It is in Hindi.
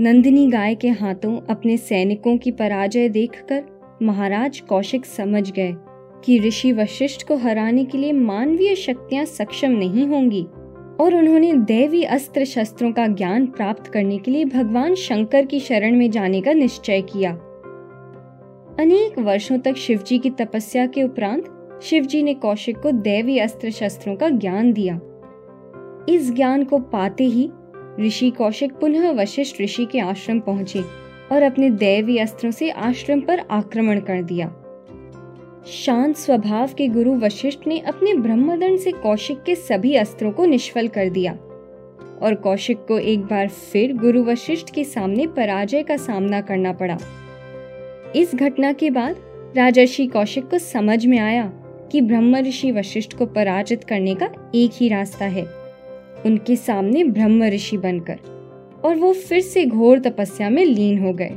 नंदिनी गाय के हाथों अपने सैनिकों की पराजय देखकर महाराज कौशिक समझ गए कि ऋषि वशिष्ठ को हराने के लिए मानवीय शक्तियाँ सक्षम नहीं होंगी और उन्होंने देवी अस्त्र शस्त्रों का ज्ञान प्राप्त करने के लिए भगवान शंकर की शरण में जाने का निश्चय किया। अनेक वर्षों तक शिवजी की तपस्या के उपरांत शिवजी ने कौशिक को देवी अस्त्र शस्त्रों का ज्ञान दिया। इस ज्ञान को पाते ही ऋषि कौशिक पुनः वशिष्ठ ऋषि के आश्रम पहुँचे और अपने दैवी अस्त्रों से आश्रम पर आक्रमण कर दिया। शांत स्वभाव के गुरु वशिष्ठ ने अपने ब्रह्मदंड से कौशिक के सभी अस्त्रों को निष्फल कर दिया और कौशिक को एक बार फिर गुरु वशिष्ठ के सामने पराजय का सामना करना पड़ा। इस घटना के बाद राजर्षि कौशिक को समझ में आया कि ब्रह्म ऋषि वशिष्ठ को पराजित करने का एक ही रास्ता है। उनके सामने ब्रह्म ऋषि बनकर और वो फिर से घोर तपस्या में लीन हो गए।